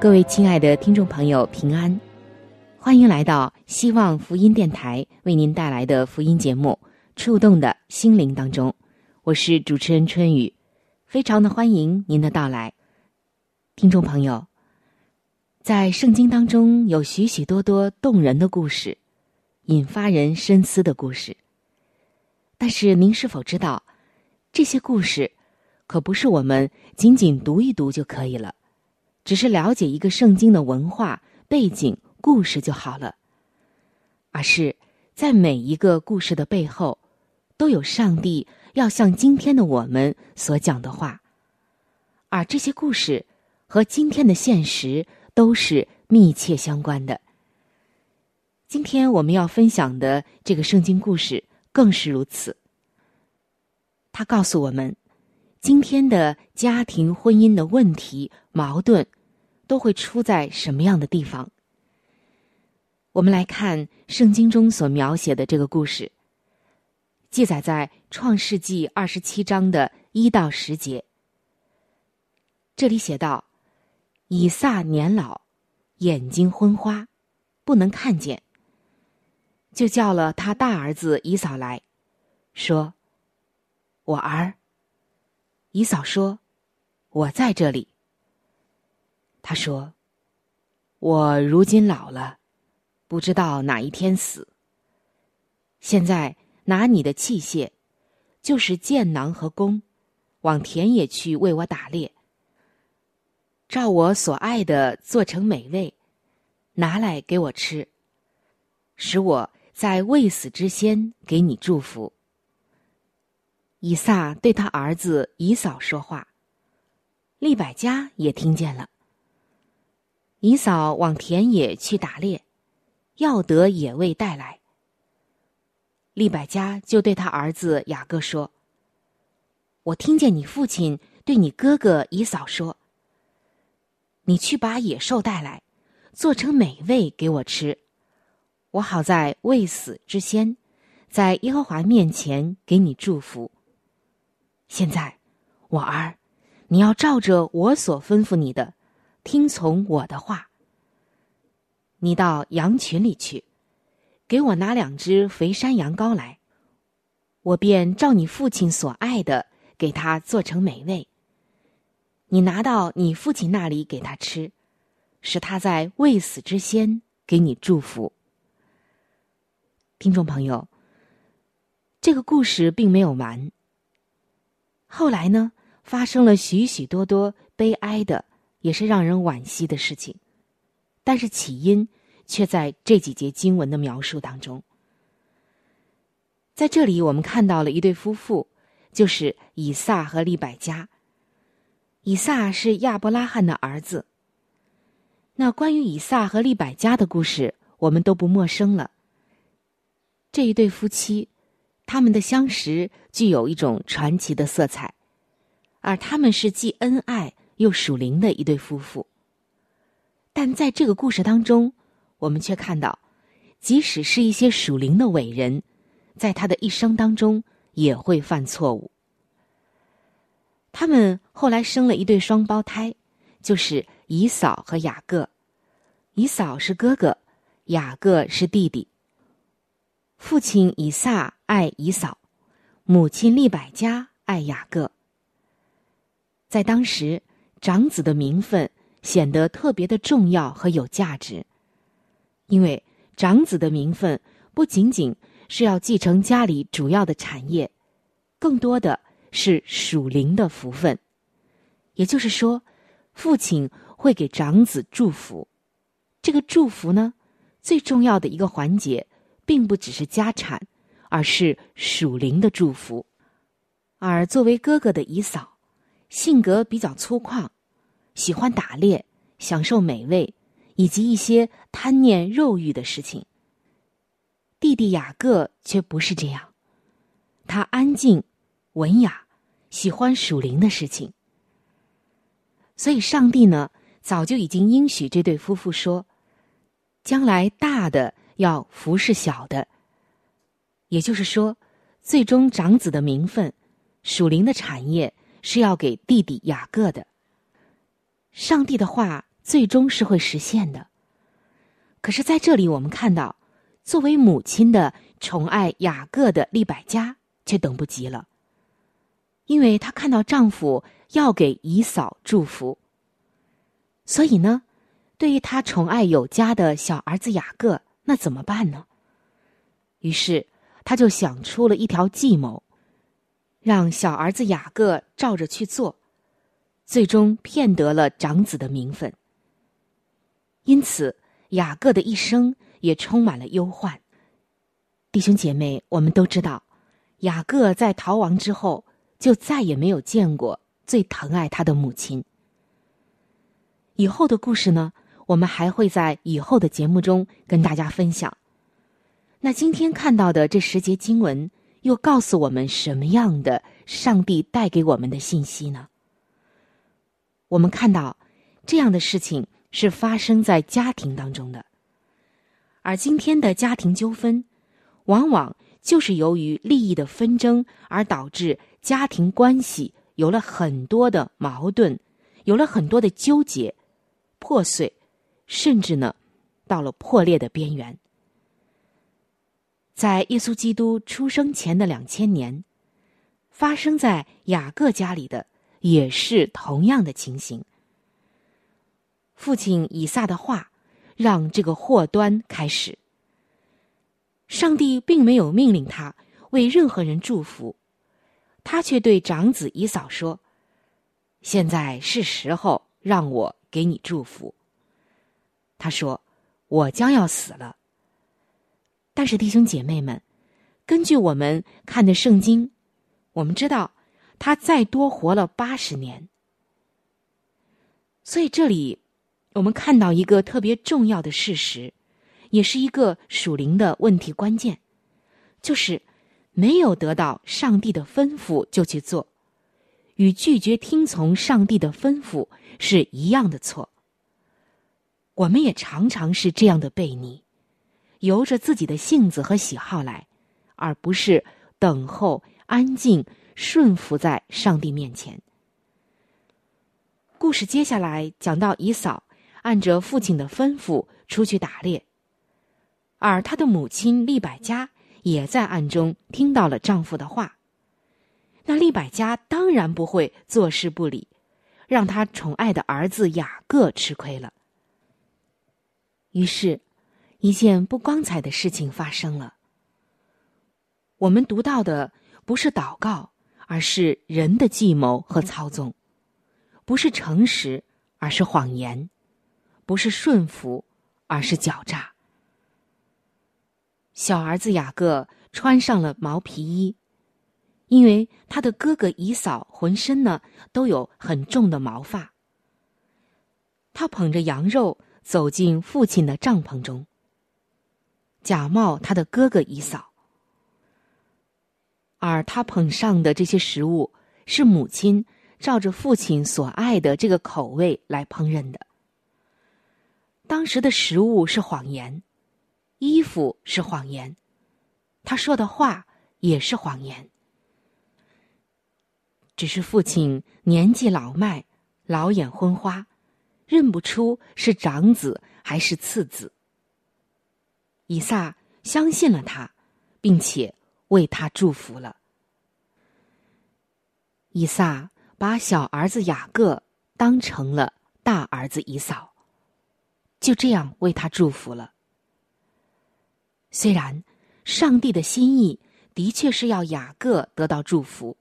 各位亲爱的听众朋友，平安。欢迎来到希望福音电台为您带来的福音节目《触动的心灵》当中，我是主持人春雨，非常的欢迎您的到来。听众朋友，在圣经当中有许许多多动人的故事，引发人深思的故事。但是您是否知道，这些故事可不是我们仅仅读一读就可以了，只是了解一个圣经的文化背景。故事就好了，而是在每一个故事的背后，都有上帝要向今天的我们所讲的话，而这些故事和今天的现实都是密切相关的。今天我们要分享的这个圣经故事更是如此。他告诉我们，今天的家庭婚姻的问题矛盾，都会出在什么样的地方？我们来看圣经中所描写的这个故事，记载在创世纪二十七章的一到十节。这里写道：“以撒年老，眼睛昏花，不能看见，就叫了他大儿子以扫来说：‘我儿。’以嫂说：‘我在这里。’他说：‘我如今老了。’”不知道哪一天死。现在拿你的器械，就是箭囊和弓，往田野去为我打猎。照我所爱的做成美味，拿来给我吃，使我在未死之先给你祝福。以撒对他儿子以扫说话，利百加也听见了。以扫往田野去打猎。要得野味带来，利百加就对他儿子雅各说：“我听见你父亲对你哥哥以扫说，你去把野兽带来，做成美味给我吃，我好在未死之先，在耶和华面前给你祝福。现在，我儿，你要照着我所吩咐你的，听从我的话。”你到羊群里去，给我拿两只肥山羊羔来，我便照你父亲所爱的给他做成美味。你拿到你父亲那里给他吃，使他在未死之先给你祝福。听众朋友，这个故事并没有完。后来呢，发生了许许多多悲哀的，也是让人惋惜的事情。但是起因却在这几节经文的描述当中。在这里，我们看到了一对夫妇，就是以撒和利百加。以撒是亚伯拉罕的儿子。那关于以撒和利百加的故事，我们都不陌生了。这一对夫妻，他们的相识具有一种传奇的色彩，而他们是既恩爱又属灵的一对夫妇。但在这个故事当中，我们却看到，即使是一些属灵的伟人，在他的一生当中也会犯错误。他们后来生了一对双胞胎，就是以扫和雅各。以扫是哥哥，雅各是弟弟。父亲以撒爱以扫，母亲利百加爱雅各。在当时，长子的名分显得特别的重要和有价值，因为长子的名分不仅仅是要继承家里主要的产业，更多的是属灵的福分。也就是说，父亲会给长子祝福，这个祝福呢，最重要的一个环节，并不只是家产，而是属灵的祝福。而作为哥哥的姨嫂，性格比较粗犷，喜欢打猎、享受美味，以及一些贪念肉欲的事情。弟弟雅各却不是这样，他安静、文雅，喜欢属灵的事情。所以，上帝呢，早就已经应许这对夫妇说，将来大的要服侍小的。也就是说，最终长子的名分。属灵的产业是要给弟弟雅各的。上帝的话最终是会实现的。可是，在这里我们看到，作为母亲的宠爱雅各的利百加却等不及了，因为她看到丈夫要给姨嫂祝福，所以呢，对于她宠爱有加的小儿子雅各，那怎么办呢？于是，他就想出了一条计谋。让小儿子雅各照着去做，最终骗得了长子的名分。因此，雅各的一生也充满了忧患。弟兄姐妹，我们都知道，雅各在逃亡之后，就再也没有见过最疼爱他的母亲。以后的故事呢，我们还会在以后的节目中跟大家分享。那今天看到的这十节经文。又告诉我们什么样的上帝带给我们的信息呢？我们看到这样的事情是发生在家庭当中的，而今天的家庭纠纷，往往就是由于利益的纷争而导致家庭关系有了很多的矛盾，有了很多的纠结、破碎，甚至呢，到了破裂的边缘。在耶稣基督出生前的两千年，发生在雅各家里的也是同样的情形。父亲以撒的话，让这个祸端开始。上帝并没有命令他为任何人祝福，他却对长子以扫说：“现在是时候让我给你祝福。”他说：“我将要死了。”但是弟兄姐妹们，根据我们看的圣经，我们知道他再多活了八十年。所以这里我们看到一个特别重要的事实，也是一个属灵的问题关键，就是没有得到上帝的吩咐就去做，与拒绝听从上帝的吩咐是一样的错。我们也常常是这样的悖逆。由着自己的性子和喜好来，而不是等候、安静、顺服在上帝面前。故事接下来讲到以扫按着父亲的吩咐出去打猎，而他的母亲利百加也在暗中听到了丈夫的话。那利百加当然不会坐视不理，让他宠爱的儿子雅各吃亏了。于是。一件不光彩的事情发生了。我们读到的不是祷告，而是人的计谋和操纵；不是诚实，而是谎言；不是顺服，而是狡诈。小儿子雅各穿上了毛皮衣，因为他的哥哥以扫浑身呢都有很重的毛发。他捧着羊肉走进父亲的帐篷中。假冒他的哥哥姨嫂，而他捧上的这些食物是母亲照着父亲所爱的这个口味来烹饪的。当时的食物是谎言，衣服是谎言，他说的话也是谎言。只是父亲年纪老迈，老眼昏花，认不出是长子还是次子。以撒相信了他，并且为他祝福了。以撒把小儿子雅各当成了大儿子以扫，就这样为他祝福了。虽然上帝的心意的确是要雅各得到祝福，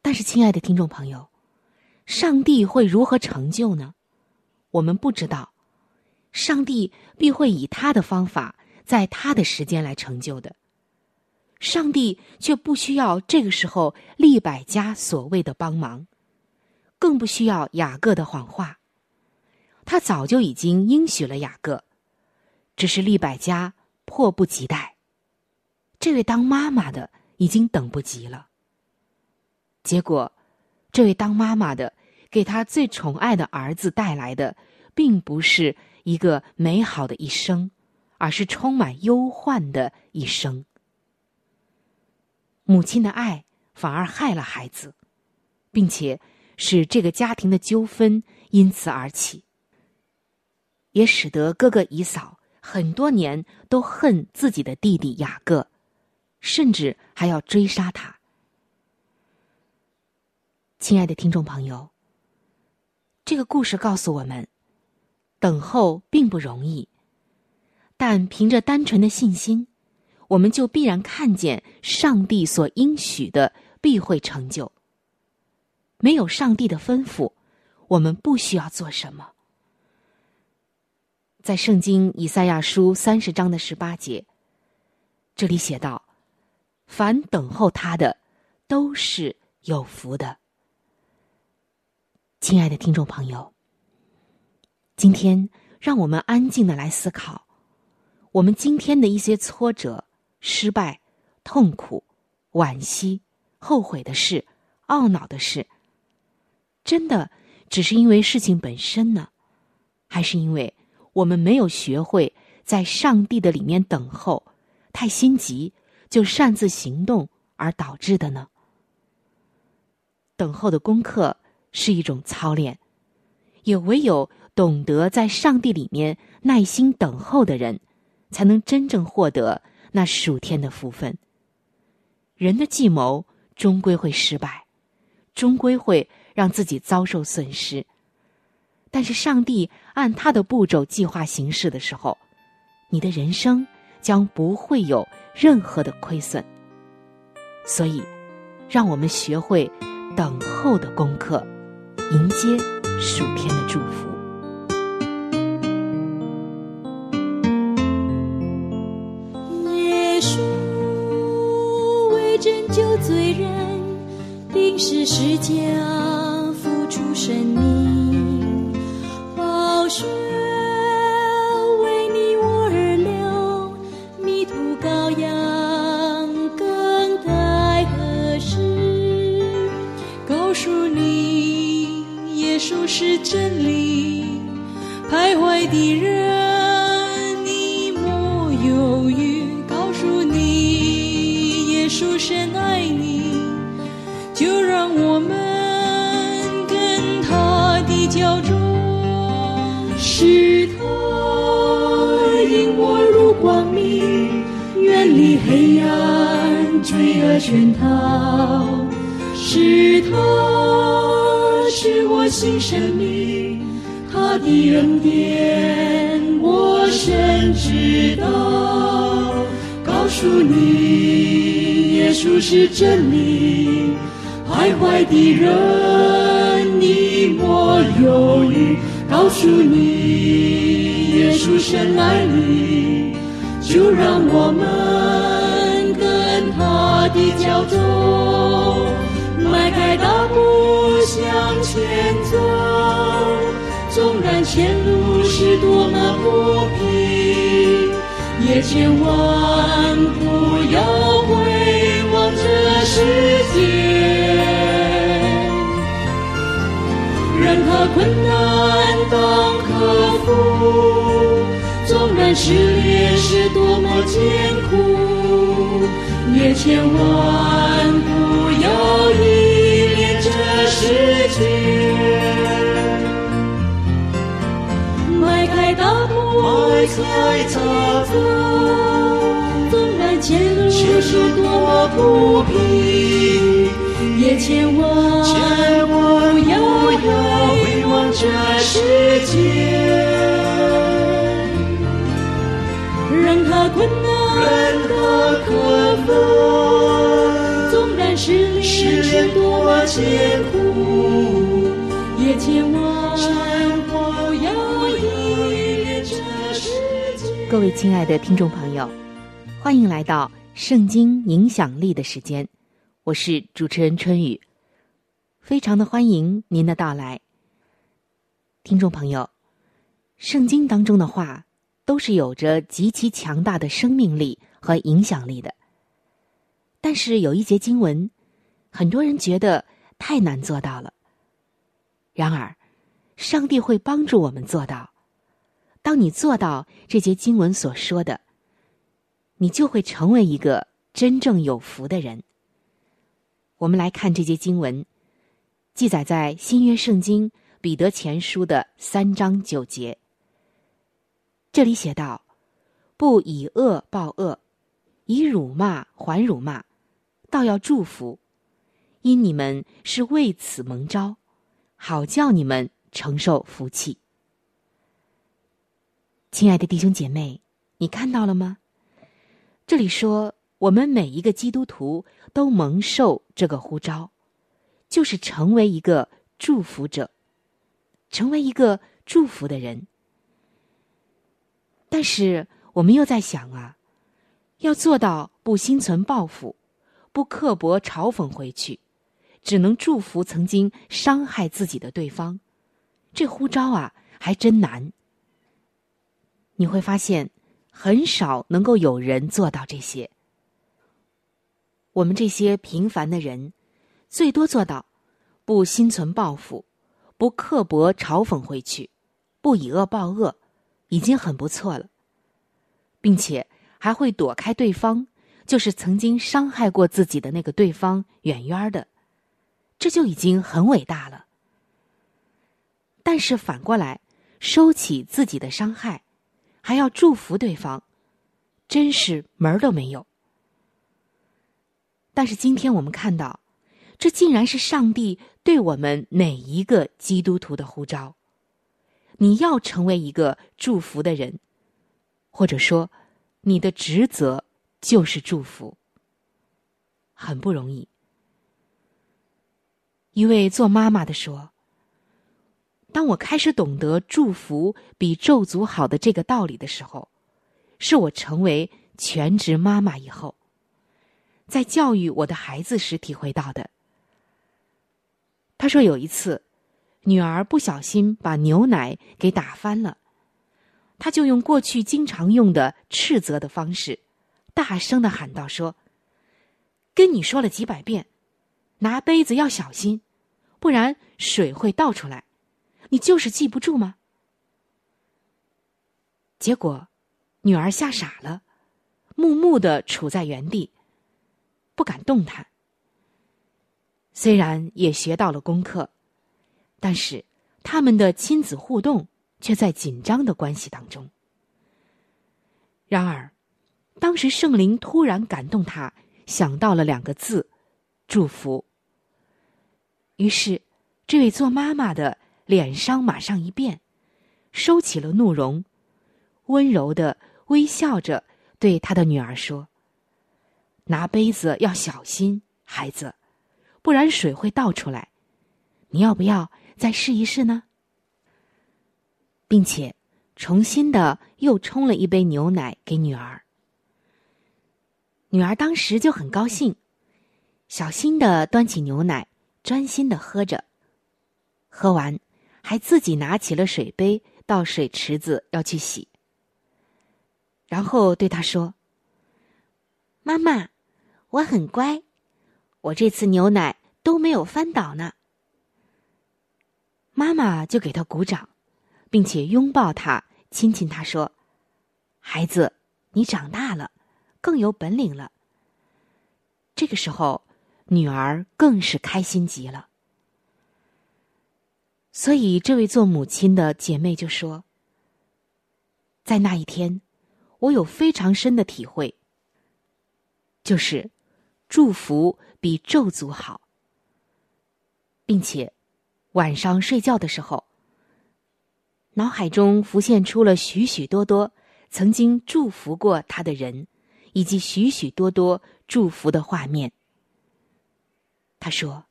但是，亲爱的听众朋友，上帝会如何成就呢？我们不知道，上帝必会以他的方法，在他的时间来成就的。上帝却不需要这个时候利百加所谓的帮忙，更不需要雅各的谎话。他早就已经应许了雅各，只是利百加迫不及待。这位当妈妈的已经等不及了。结果，这位当妈妈的给他最宠爱的儿子带来的，并不是一个美好的一生，而是充满忧患的一生。母亲的爱反而害了孩子，并且使这个家庭的纠纷因此而起，也使得哥哥姨嫂很多年都恨自己的弟弟雅各，甚至还要追杀他。亲爱的听众朋友，这个故事告诉我们，等候并不容易，但凭着单纯的信心。我们就必然看见上帝所应许的必会成就。没有上帝的吩咐，我们不需要做什么。在圣经以赛亚书三十章的十八节，这里写道：“凡等候他的，都是有福的。”亲爱的听众朋友，今天让我们安静的来思考，我们今天的一些挫折。失败、痛苦、惋惜、后悔的事、懊恼的事，真的只是因为事情本身呢，还是因为我们没有学会在上帝的里面等候，太心急就擅自行动而导致的呢？等候的功课是一种操练，也唯有懂得在上帝里面耐心等候的人，才能真正获得。那数天的福分，人的计谋终归会失败，终归会让自己遭受损失。但是上帝按他的步骤计划行事的时候，你的人生将不会有任何的亏损。所以，让我们学会等候的功课，迎接暑天的祝福，耶稣为拯救罪人，定是时间啊，付出生命。是真理，徘徊的人，你莫犹豫，告诉你，耶稣深爱你，就让。我们跟他的交中，是他引我入光明，远离黑暗，罪恶圈套。是他我新生命，他的恩典我深知道。告诉你，耶稣是真理。徘徊的人，你莫犹豫，告诉你，耶稣深爱你，就让我们跟他的脚中，迈开大步向前走。纵然前路是多么不平，也千万不要回望这世界。任何困难当克服，纵然失恋是多么艰苦，也千万不要世界。迈开大步向前走，纵然前路是多么不平。也千万不要回这世界，让他困难，任他困难，纵然是试历炼多么艰苦，各位亲爱的听众朋友，欢迎来到圣经影响力的时间，我是主持人春雨，非常的欢迎您的到来。听众朋友，圣经当中的话都是有着极其强大的生命力和影响力的，但是有一节经文，很多人觉得太难做到了。然而，上帝会帮助我们做到。当你做到这节经文所说的，你就会成为一个真正有福的人。我们来看这节经文，记载在新约圣经彼得前书的三章九节。这里写道：“不以恶报恶，以辱骂还辱骂，倒要祝福，因你们是为此蒙召，好叫你们承受福气。”亲爱的弟兄姐妹，你看到了吗？这里说，我们每一个基督徒都蒙受这个呼召，就是成为一个祝福者，成为一个祝福的人。但是我们又在想啊，要做到不心存报复，不刻薄嘲讽回去，只能祝福曾经伤害自己的对方，这呼召啊，还真难。你会发现，很少能够有人做到这些。我们这些平凡的人，最多做到不心存报复，不刻薄嘲讽回去，不以恶报恶，已经很不错了，并且还会躲开对方，就是曾经伤害过自己的那个对方远远的，这就已经很伟大了。但是反过来，收起自己的伤害。还要祝福对方，真是门儿都没有。但是今天我们看到，这竟然是上帝对我们哪一个基督徒的呼召。你要成为一个祝福的人，或者说，你的职责就是祝福。很不容易。一位做妈妈的说。当我开始懂得祝福比咒诅好的这个道理的时候，是我成为全职妈妈以后，在教育我的孩子时体会到的。他说有一次，女儿不小心把牛奶给打翻了，他就用过去经常用的斥责的方式，大声的喊道：“说，跟你说了几百遍，拿杯子要小心，不然水会倒出来。”你就是记不住吗？结果，女儿吓傻了，木木的杵在原地，不敢动弹。虽然也学到了功课，但是他们的亲子互动却在紧张的关系当中。然而，当时圣灵突然感动他，想到了两个字：祝福。于是，这位做妈妈的。脸上马上一变，收起了怒容，温柔的微笑着对他的女儿说：“拿杯子要小心，孩子，不然水会倒出来。你要不要再试一试呢？”并且重新的又冲了一杯牛奶给女儿。女儿当时就很高兴，小心的端起牛奶，专心的喝着，喝完。还自己拿起了水杯到水池子要去洗，然后对他说：“妈妈，我很乖，我这次牛奶都没有翻倒呢。”妈妈就给他鼓掌，并且拥抱他，亲亲他说：“孩子，你长大了，更有本领了。”这个时候，女儿更是开心极了。所以，这位做母亲的姐妹就说：“在那一天，我有非常深的体会，就是祝福比咒诅好，并且晚上睡觉的时候，脑海中浮现出了许许多多曾经祝福过他的人，以及许许多多祝福的画面。他说：“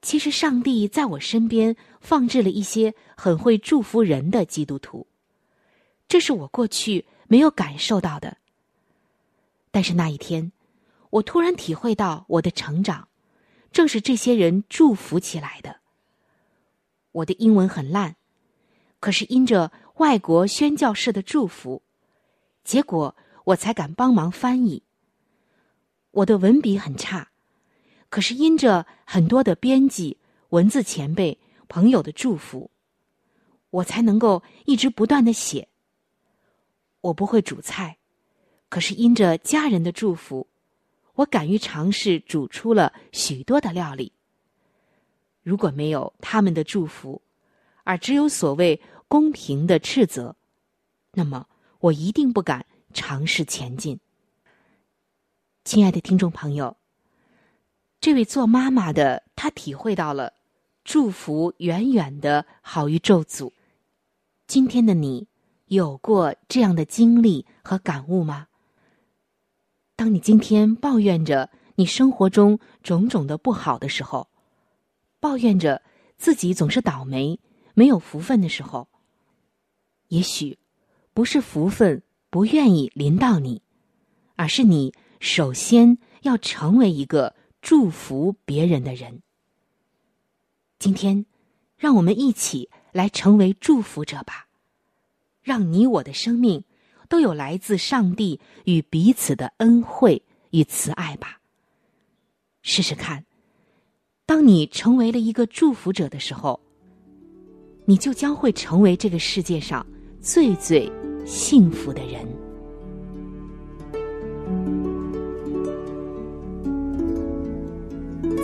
其实上帝在我身边放置了一些很会祝福人的基督徒，这是我过去没有感受到的。但是那一天，我突然体会到我的成长，正是这些人祝福起来的。我的英文很烂。”可是因着外国宣教士的祝福，结果我才敢帮忙翻译。我的文笔很差，可是因着很多的编辑、文字前辈、朋友的祝福，我才能够一直不断的写。我不会煮菜，可是因着家人的祝福，我敢于尝试煮出了许多的料理。如果没有他们的祝福，而只有所谓公平的斥责，那么我一定不敢尝试前进。亲爱的听众朋友，这位做妈妈的，她体会到了祝福远远的好于咒诅。今天的你有过这样的经历和感悟吗？当你今天抱怨着你生活中种种的不好的时候，抱怨着自己总是倒霉。没有福分的时候，也许不是福分不愿意临到你，而是你首先要成为一个祝福别人的人。今天，让我们一起来成为祝福者吧，让你我的生命都有来自上帝与彼此的恩惠与慈爱吧。试试看，当你成为了一个祝福者的时候。你就将会成为这个世界上最最幸福的人。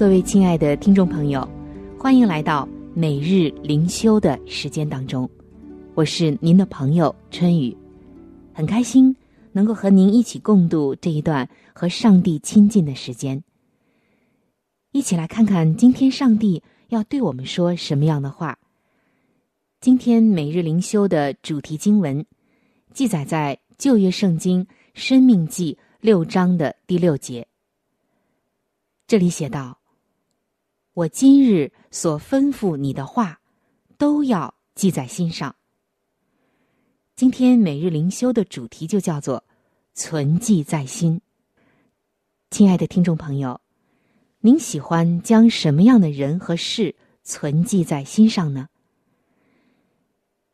各位亲爱的听众朋友，欢迎来到每日灵修的时间当中，我是您的朋友春雨，很开心能够和您一起共度这一段和上帝亲近的时间。一起来看看今天上帝要对我们说什么样的话。今天每日灵修的主题经文，记载在旧约圣经《生命记》六章的第六节。这里写道：“我今日所吩咐你的话，都要记在心上。”今天每日灵修的主题就叫做“存记在心”。亲爱的听众朋友，您喜欢将什么样的人和事存记在心上呢？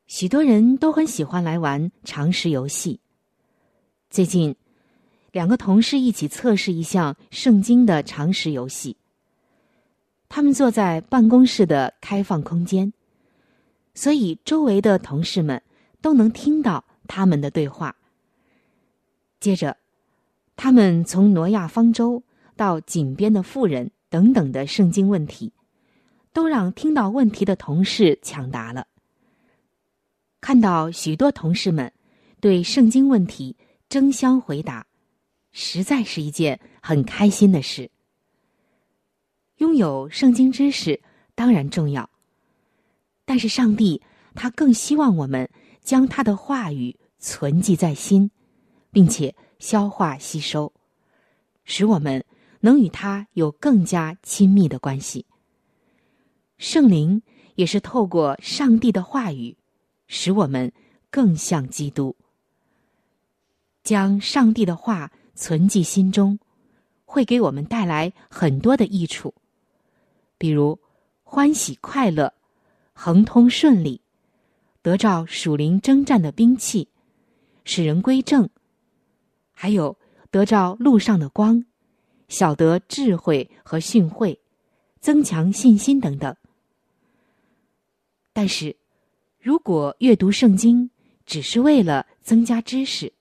许多人都很喜欢来玩常识游戏。最近，两个同事一起测试一项圣经的常识游戏。他们坐在办公室的开放空间，所以周围的同事们都能听到他们的对话。接着，他们从挪亚方舟到井边的妇人等等的圣经问题，都让听到问题的同事抢答了。看到许多同事们对圣经问题争相回答，实在是一件很开心的事。拥有圣经知识当然重要，但是上帝他更希望我们将他的话语存记在心，并且消化吸收，使我们能与他有更加亲密的关系。圣灵也是透过上帝的话语，使我们更像基督。将上帝的话存记心中，会给我们带来很多的益处，比如欢喜快乐、亨通顺利、得着属灵征战的兵器、使人归正，还有得着路上的光、晓得智慧和训诲、增强信心等等。但是，如果阅读圣经只是为了增加知识，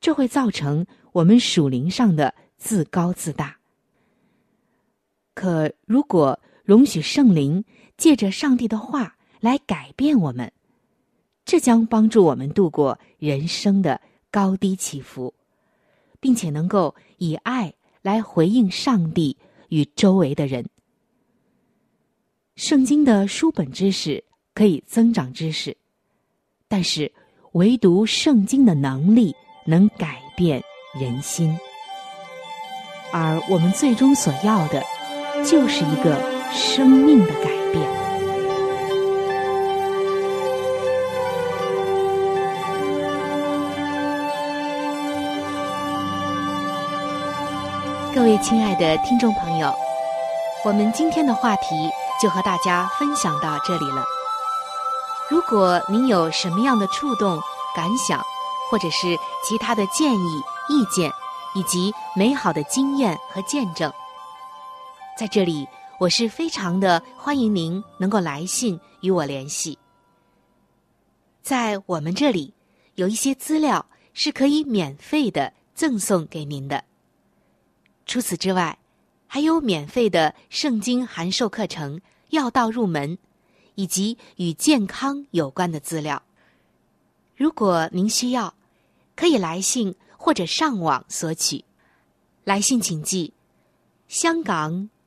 这会造成我们属灵上的自高自大。可如果容许圣灵借着上帝的话来改变我们，这将帮助我们度过人生的高低起伏，并且能够以爱来回应上帝与周围的人。圣经的书本知识可以增长知识，但是唯独圣经的能力能改变人心，而我们最终所要的，就是一个生命的改变。各位亲爱的听众朋友，我们今天的话题。就和大家分享到这里了。如果您有什么样的触动、感想，或者是其他的建议、意见，以及美好的经验和见证，在这里我是非常的欢迎您能够来信与我联系。在我们这里有一些资料是可以免费的赠送给您的。除此之外，还有免费的圣经函授课程、要道入门，以及与健康有关的资料。如果您需要，可以来信或者上网索取。来信请寄：香港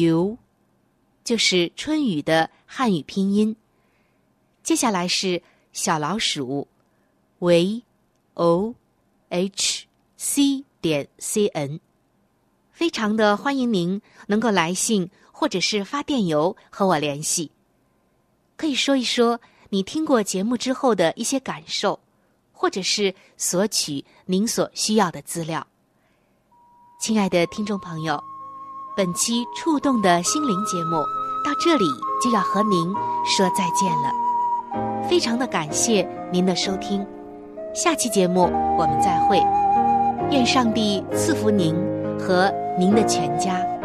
u，就是春雨的汉语拼音。接下来是小老鼠 v o h c 点 c n。非常的欢迎您能够来信或者是发电邮和我联系，可以说一说你听过节目之后的一些感受，或者是索取您所需要的资料。亲爱的听众朋友，本期触动的心灵节目到这里就要和您说再见了，非常的感谢您的收听，下期节目我们再会，愿上帝赐福您。和您的全家。